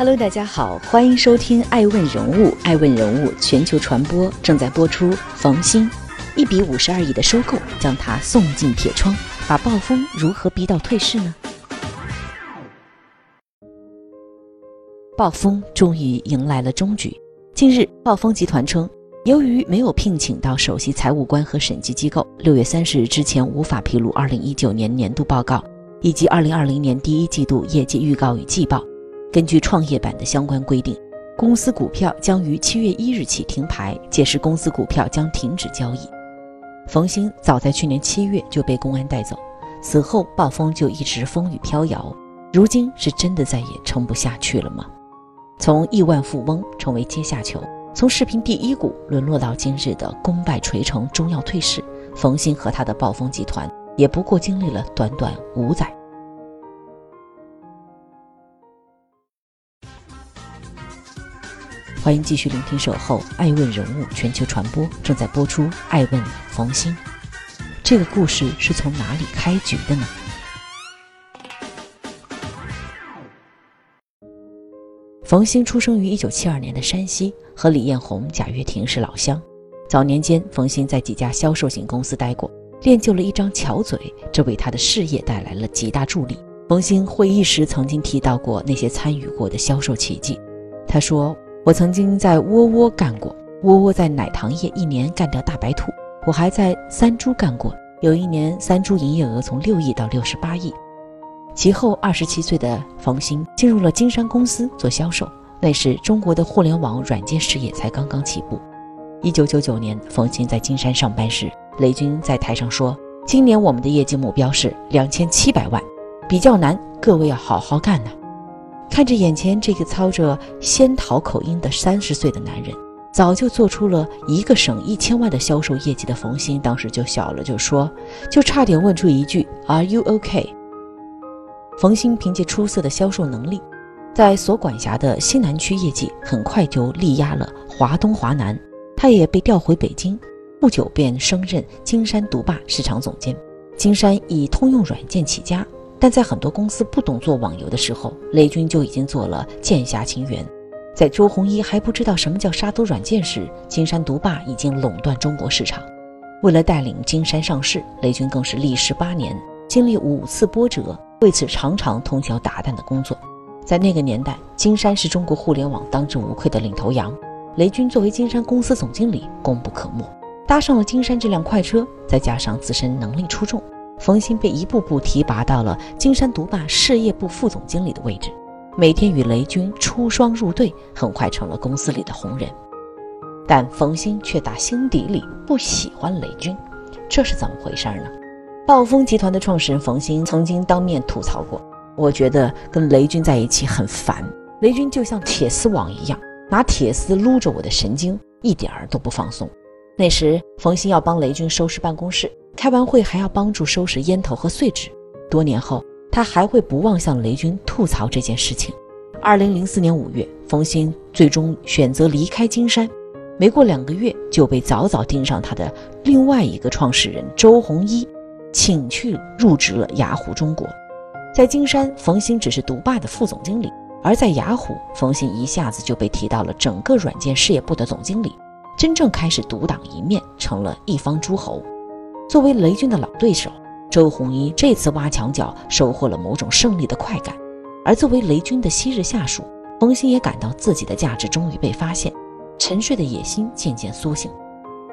Hello，大家好，欢迎收听爱问人物，爱问人物全球传播正在播出。冯鑫一笔五十二亿的收购，将他送进铁窗，把暴风如何逼到退市呢？暴风终于迎来了终局。近日，暴风集团称，由于没有聘请到首席财务官和审计机构，六月三十日之前无法披露二零一九年年度报告以及二零二零年第一季度业绩预告与季报。根据创业板的相关规定，公司股票将于七月一日起停牌，届时公司股票将停止交易。冯鑫早在去年七月就被公安带走，此后暴风就一直风雨飘摇，如今是真的再也撑不下去了吗？从亿万富翁成为阶下囚，从视频第一股沦落到今日的功败垂成、终要退市，冯鑫和他的暴风集团也不过经历了短短五载。欢迎继续聆听《守候爱问人物全球传播》正在播出。爱问冯鑫，这个故事是从哪里开局的呢？冯鑫出生于一九七二年的山西，和李彦宏、贾跃亭是老乡。早年间，冯鑫在几家销售型公司待过，练就了一张巧嘴，这为他的事业带来了极大助力。冯鑫会议时曾经提到过那些参与过的销售奇迹。他说：“我曾经在窝窝干过，窝窝在奶糖业一年干掉大白兔。我还在三株干过，有一年三株营业额从六亿到六十八亿。”其后，二十七岁的冯鑫进入了金山公司做销售。那时，中国的互联网软件事业才刚刚起步。一九九九年，冯鑫在金山上班时，雷军在台上说：“今年我们的业绩目标是两千七百万，比较难，各位要好好干呐。”看着眼前这个操着仙桃口音的三十岁的男人，早就做出了一个省一千万的销售业绩的冯鑫，当时就笑了，就说：“就差点问出一句 ‘Are you OK？’ 冯鑫凭借出色的销售能力，在所管辖的西南区业绩很快就力压了华东、华南。他也被调回北京，不久便升任金山独霸市场总监。金山以通用软件起家，但在很多公司不懂做网游的时候，雷军就已经做了剑侠情缘。在周鸿祎还不知道什么叫杀毒软件时，金山独霸已经垄断中国市场。为了带领金山上市，雷军更是历时八年，经历五次波折。为此，常常通宵达旦的工作。在那个年代，金山是中国互联网当之无愧的领头羊。雷军作为金山公司总经理，功不可没。搭上了金山这辆快车，再加上自身能力出众，冯鑫被一步步提拔到了金山独霸事业部副总经理的位置。每天与雷军出双入对，很快成了公司里的红人。但冯鑫却打心底里不喜欢雷军，这是怎么回事呢？暴风集团的创始人冯鑫曾经当面吐槽过：“我觉得跟雷军在一起很烦，雷军就像铁丝网一样，拿铁丝撸着我的神经，一点儿都不放松。”那时，冯鑫要帮雷军收拾办公室，开完会还要帮助收拾烟头和碎纸。多年后，他还会不忘向雷军吐槽这件事情。二零零四年五月，冯鑫最终选择离开金山，没过两个月就被早早盯上他的另外一个创始人周鸿祎。请去入职了雅虎中国，在金山，冯鑫只是独霸的副总经理；而在雅虎，冯鑫一下子就被提到了整个软件事业部的总经理，真正开始独当一面，成了一方诸侯。作为雷军的老对手，周鸿祎这次挖墙脚，收获了某种胜利的快感；而作为雷军的昔日下属，冯鑫也感到自己的价值终于被发现，沉睡的野心渐渐苏醒。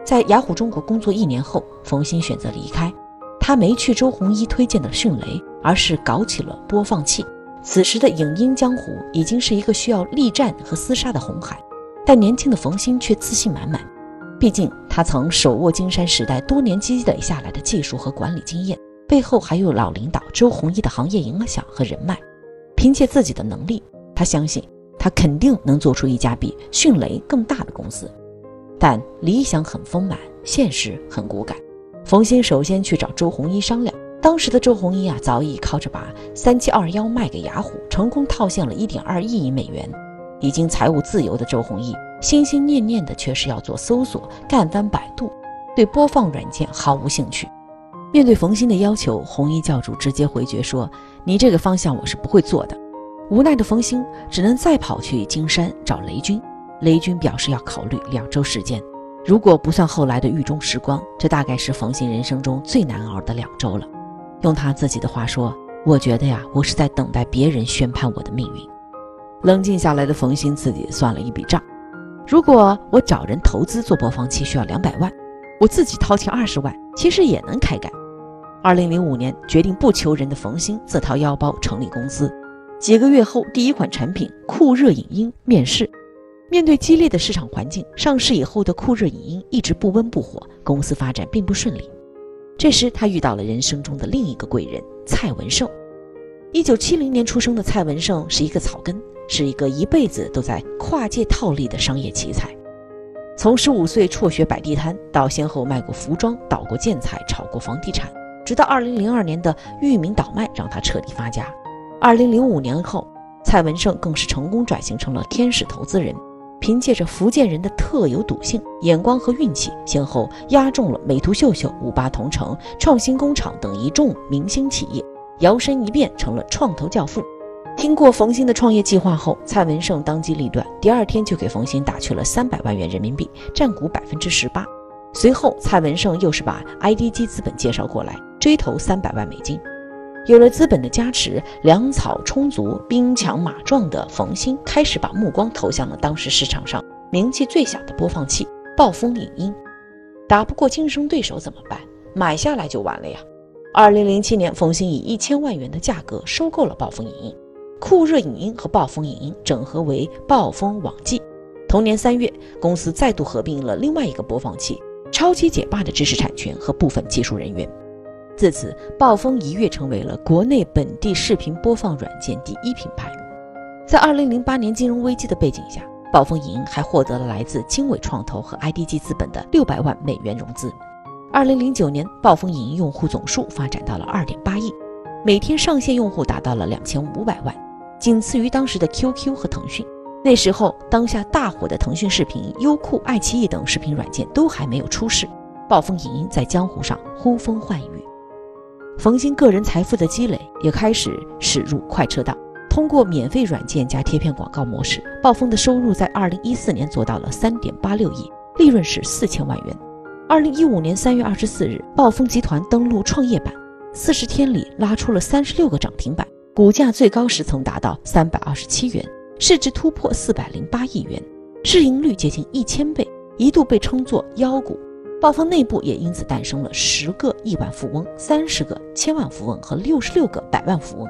在雅虎中国工作一年后，冯鑫选择离开。他没去周鸿祎推荐的迅雷，而是搞起了播放器。此时的影音江湖已经是一个需要力战和厮杀的红海，但年轻的冯鑫却自信满满。毕竟他曾手握金山时代多年积累下来的技术和管理经验，背后还有老领导周鸿祎的行业影响和人脉。凭借自己的能力，他相信他肯定能做出一家比迅雷更大的公司。但理想很丰满，现实很骨感。冯鑫首先去找周鸿祎商量，当时的周鸿祎啊，早已靠着把三七二幺卖给雅虎，成功套现了一点二亿美元。已经财务自由的周鸿祎，心心念念的却是要做搜索，干翻百度，对播放软件毫无兴趣。面对冯鑫的要求，红衣教主直接回绝说：“你这个方向我是不会做的。”无奈的冯鑫只能再跑去金山找雷军。雷军表示要考虑两周时间。如果不算后来的狱中时光，这大概是冯鑫人生中最难熬的两周了。用他自己的话说：“我觉得呀，我是在等待别人宣判我的命运。”冷静下来的冯鑫自己算了一笔账：如果我找人投资做播放器需要两百万，我自己掏钱二十万，其实也能开干。二零零五年，决定不求人的冯鑫自掏腰包成立公司。几个月后，第一款产品酷热影音面世。面对激烈的市场环境，上市以后的酷热影音一直不温不火，公司发展并不顺利。这时，他遇到了人生中的另一个贵人蔡文胜。一九七零年出生的蔡文胜是一个草根，是一个一辈子都在跨界套利的商业奇才。从十五岁辍学摆地摊，到先后卖过服装、倒过建材、炒过房地产。直到二零零二年的域名倒卖让他彻底发家。二零零五年后，蔡文胜更是成功转型成了天使投资人，凭借着福建人的特有赌性、眼光和运气，先后押中了美图秀秀、五八同城、创新工厂等一众明星企业，摇身一变成了创投教父。听过冯鑫的创业计划后，蔡文胜当机立断，第二天就给冯鑫打去了三百万元人民币，占股百分之十八。随后，蔡文胜又是把 IDG 资本介绍过来。追投三百万美金，有了资本的加持，粮草充足、兵强马壮的冯鑫开始把目光投向了当时市场上名气最小的播放器——暴风影音。打不过竞争对手怎么办？买下来就完了呀！二零零七年，冯鑫以一千万元的价格收购了暴风影音，酷热影音和暴风影音整合为暴风网际。同年三月，公司再度合并了另外一个播放器——超级解霸的知识产权和部分技术人员。自此，暴风一跃成为了国内本地视频播放软件第一品牌。在2008年金融危机的背景下，暴风影音还获得了来自经纬创投和 IDG 资本的600万美元融资。2009年，暴风影音用户总数发展到了2.8亿，每天上线用户达到了2500万，仅次于当时的 QQ 和腾讯。那时候，当下大火的腾讯视频、优酷、爱奇艺等视频软件都还没有出世，暴风影音在江湖上呼风唤雨。冯鑫个人财富的积累也开始驶入快车道。通过免费软件加贴片广告模式，暴风的收入在二零一四年做到了三点八六亿，利润是四千万元。二零一五年三月二十四日，暴风集团登陆创业板，四十天里拉出了三十六个涨停板，股价最高时曾达到三百二十七元，市值突破四百零八亿元，市盈率接近一千倍，一度被称作妖股。暴风内部也因此诞生了十个亿万富翁、三十个千万富翁和六十六个百万富翁。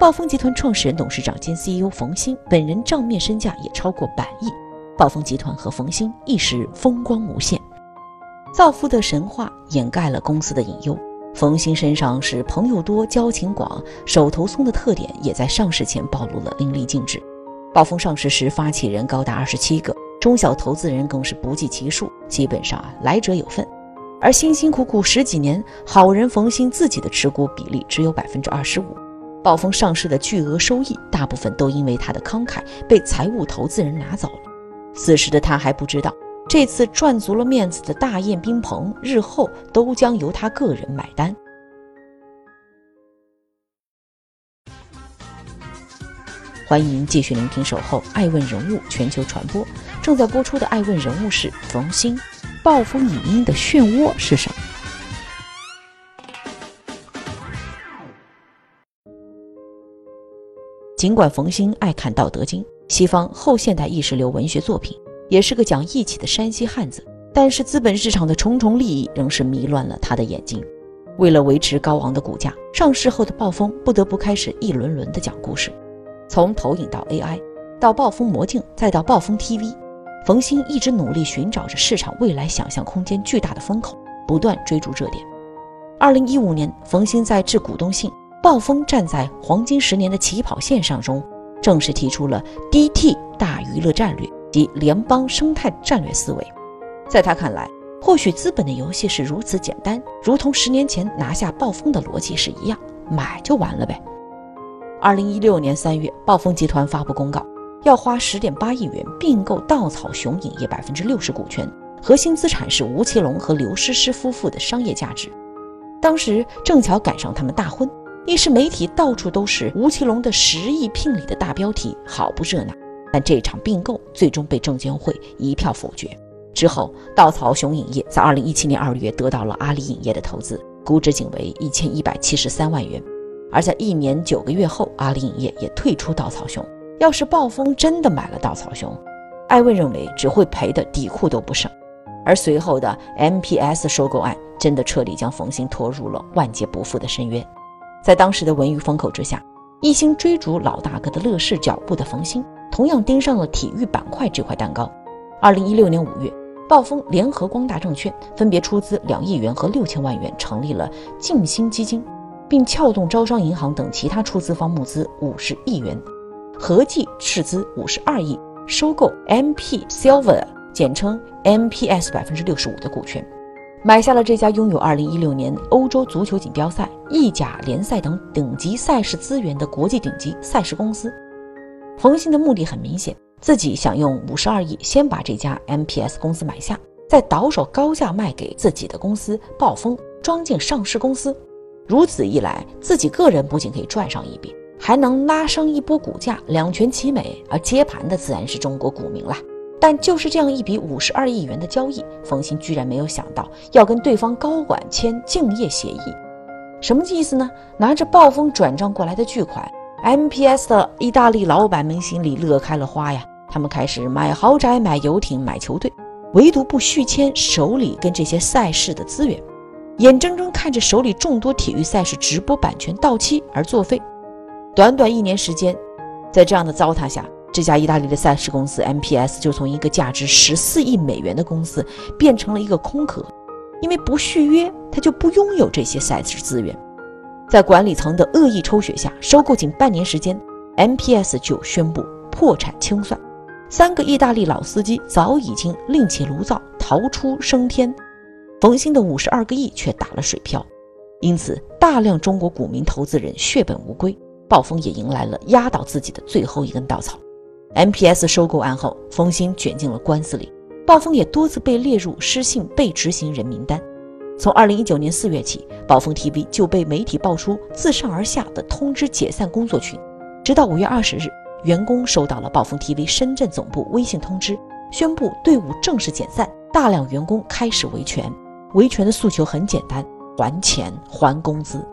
暴风集团创始人、董事长兼 CEO 冯鑫本人账面身价也超过百亿。暴风集团和冯鑫一时风光无限，造富的神话掩盖了公司的隐忧。冯鑫身上是朋友多、交情广、手头松的特点，也在上市前暴露了淋漓尽致。暴风上市时，发起人高达二十七个。中小投资人更是不计其数，基本上啊来者有份。而辛辛苦苦十几年，好人冯鑫自己的持股比例只有百分之二十五。暴风上市的巨额收益，大部分都因为他的慷慨被财务投资人拿走了。此时的他还不知道，这次赚足了面子的大宴宾朋，日后都将由他个人买单。欢迎继续聆听《守候爱问人物全球传播》，正在播出的爱问人物是冯鑫。暴风影音的漩涡是什么？尽管冯鑫爱看《道德经》，西方后现代意识流文学作品，也是个讲义气的山西汉子，但是资本市场的重重利益仍是迷乱了他的眼睛。为了维持高昂的股价，上市后的暴风不得不开始一轮轮的讲故事。从投影到 AI，到暴风魔镜，再到暴风 TV，冯鑫一直努力寻找着市场未来想象空间巨大的风口，不断追逐热点。二零一五年，冯鑫在致股东信《暴风站在黄金十年的起跑线上》中，正式提出了 DT 大娱乐战略及联邦生态战略思维。在他看来，或许资本的游戏是如此简单，如同十年前拿下暴风的逻辑是一样，买就完了呗。二零一六年三月，暴风集团发布公告，要花十点八亿元并购稻草熊影业百分之六十股权，核心资产是吴奇隆和刘诗诗夫妇的商业价值。当时正巧赶上他们大婚，一时媒体到处都是吴奇隆的十亿聘礼的大标题，好不热闹。但这场并购最终被证监会一票否决。之后，稻草熊影业在二零一七年二月得到了阿里影业的投资，估值仅为一千一百七十三万元。而在一年九个月后，阿里影业也退出稻草熊。要是暴风真的买了稻草熊，艾问认为只会赔的底裤都不剩。而随后的 MPS 收购案真的彻底将冯鑫拖入了万劫不复的深渊。在当时的文娱风口之下，一心追逐老大哥的乐视脚步的冯鑫，同样盯上了体育板块这块蛋糕。二零一六年五月，暴风联合光大证券分别出资两亿元和六千万元，成立了静心基金。并撬动招商银行等其他出资方募资五十亿元，合计斥资五十二亿，收购 MP Silver，简称 MPS 百分之六十五的股权，买下了这家拥有二零一六年欧洲足球锦标赛、意甲联赛等顶级赛事资源的国际顶级赛事公司。冯鑫的目的很明显，自己想用五十二亿先把这家 MPS 公司买下，再倒手高价卖给自己的公司暴风，装进上市公司。如此一来，自己个人不仅可以赚上一笔，还能拉升一波股价，两全其美。而接盘的自然是中国股民了。但就是这样一笔五十二亿元的交易，冯鑫居然没有想到要跟对方高管签竞业协议。什么意思呢？拿着暴风转账过来的巨款，MPS 的意大利老板们心里乐开了花呀。他们开始买豪宅、买游艇、买球队，唯独不续签手里跟这些赛事的资源。眼睁睁看着手里众多体育赛事直播版权到期而作废，短短一年时间，在这样的糟蹋下，这家意大利的赛事公司 MPS 就从一个价值十四亿美元的公司变成了一个空壳，因为不续约，他就不拥有这些赛事资源。在管理层的恶意抽血下，收购仅半年时间，MPS 就宣布破产清算，三个意大利老司机早已经另起炉灶，逃出升天。冯鑫的五十二个亿却打了水漂，因此大量中国股民投资人血本无归，暴风也迎来了压倒自己的最后一根稻草。MPS 收购案后，冯鑫卷进了官司里，暴风也多次被列入失信被执行人名单。从二零一九年四月起，暴风 TV 就被媒体爆出自上而下的通知解散工作群，直到五月二十日，员工收到了暴风 TV 深圳总部微信通知，宣布队伍正式解散，大量员工开始维权。维权的诉求很简单：还钱、还工资。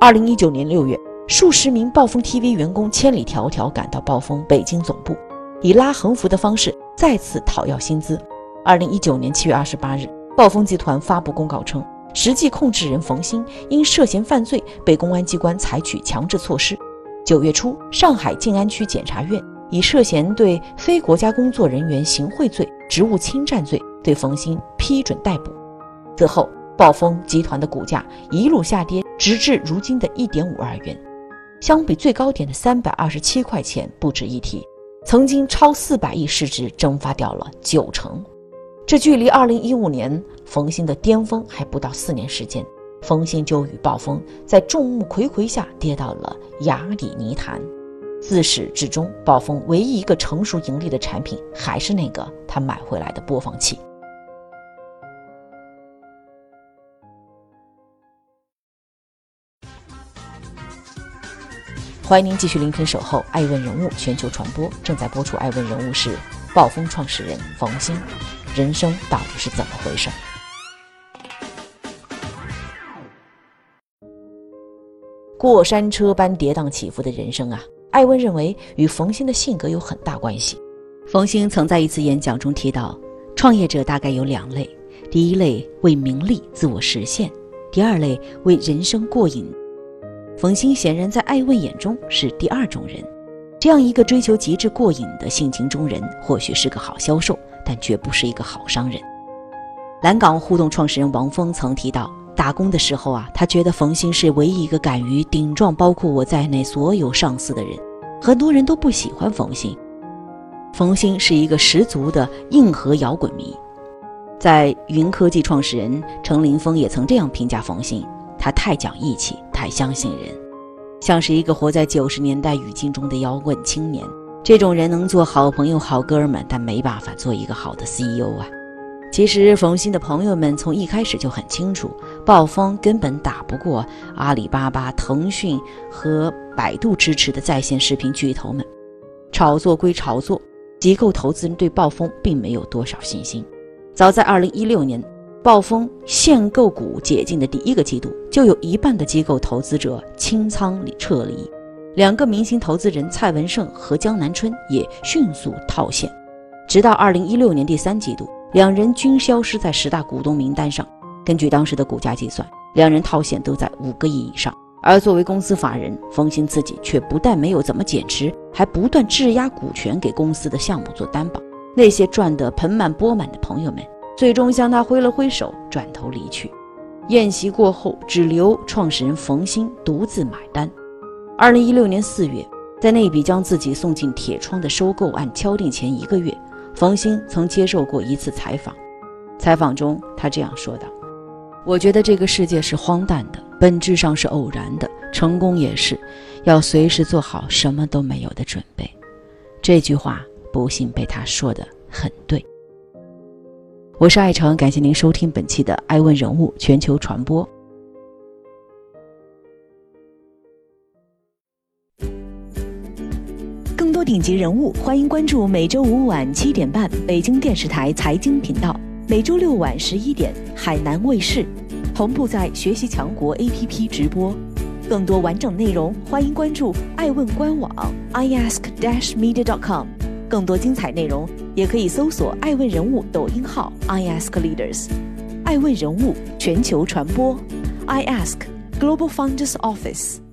二零一九年六月，数十名暴风 TV 员工千里迢迢赶到暴风北京总部，以拉横幅的方式再次讨要薪资。二零一九年七月二十八日，暴风集团发布公告称，实际控制人冯鑫因涉嫌犯罪被公安机关采取强制措施。九月初，上海静安区检察院以涉嫌对非国家工作人员行贿罪、职务侵占罪，对冯鑫批准逮捕。此后，暴风集团的股价一路下跌，直至如今的一点五二元，相比最高点的三百二十七块钱不值一提。曾经超四百亿市值蒸发掉了九成，这距离二零一五年冯鑫的巅峰还不到四年时间，冯鑫就与暴风在众目睽睽下跌到了崖底泥潭。自始至终，暴风唯一一个成熟盈利的产品还是那个他买回来的播放器。欢迎您继续聆听《守候爱问人物全球传播》，正在播出。爱问人物是暴风创始人冯鑫，人生到底是怎么回事？过山车般跌宕起伏的人生啊！艾问认为与冯鑫的性格有很大关系。冯鑫曾在一次演讲中提到，创业者大概有两类：第一类为名利自我实现，第二类为人生过瘾。冯鑫显然在艾问眼中是第二种人，这样一个追求极致过瘾的性情中人，或许是个好销售，但绝不是一个好商人。蓝港互动创始人王峰曾提到，打工的时候啊，他觉得冯鑫是唯一一个敢于顶撞包括我在内所有上司的人，很多人都不喜欢冯鑫。冯鑫是一个十足的硬核摇滚迷。在云科技创始人程林峰也曾这样评价冯鑫：他太讲义气，太相信人，像是一个活在九十年代语境中的摇滚青年。这种人能做好朋友、好哥们，但没办法做一个好的 CEO 啊。其实冯鑫的朋友们从一开始就很清楚，暴风根本打不过阿里巴巴、腾讯和百度支持的在线视频巨头们。炒作归炒作，机构投资人对暴风并没有多少信心。早在2016年，暴风限购股解禁的第一个季度，就有一半的机构投资者清仓里撤离，两个明星投资人蔡文胜和江南春也迅速套现。直到2016年第三季度，两人均消失在十大股东名单上。根据当时的股价计算，两人套现都在五个亿以上。而作为公司法人，冯鑫自己却不但没有怎么减持，还不断质押股权给公司的项目做担保。那些赚得盆满钵满的朋友们，最终向他挥了挥手，转头离去。宴席过后，只留创始人冯鑫独自买单。二零一六年四月，在那笔将自己送进铁窗的收购案敲定前一个月，冯鑫曾接受过一次采访。采访中，他这样说道：“我觉得这个世界是荒诞的，本质上是偶然的，成功也是，要随时做好什么都没有的准备。”这句话。不幸被他说的很对。我是爱成，感谢您收听本期的《爱问人物全球传播》。更多顶级人物，欢迎关注每周五晚七点半北京电视台财经频道，每周六晚十一点海南卫视同步在学习强国 APP 直播。更多完整内容，欢迎关注爱问官网 iask-media.com。更多精彩内容，也可以搜索“爱问人物”抖音号 “i ask leaders”，爱问人物全球传播，“i ask Global Founders Office”。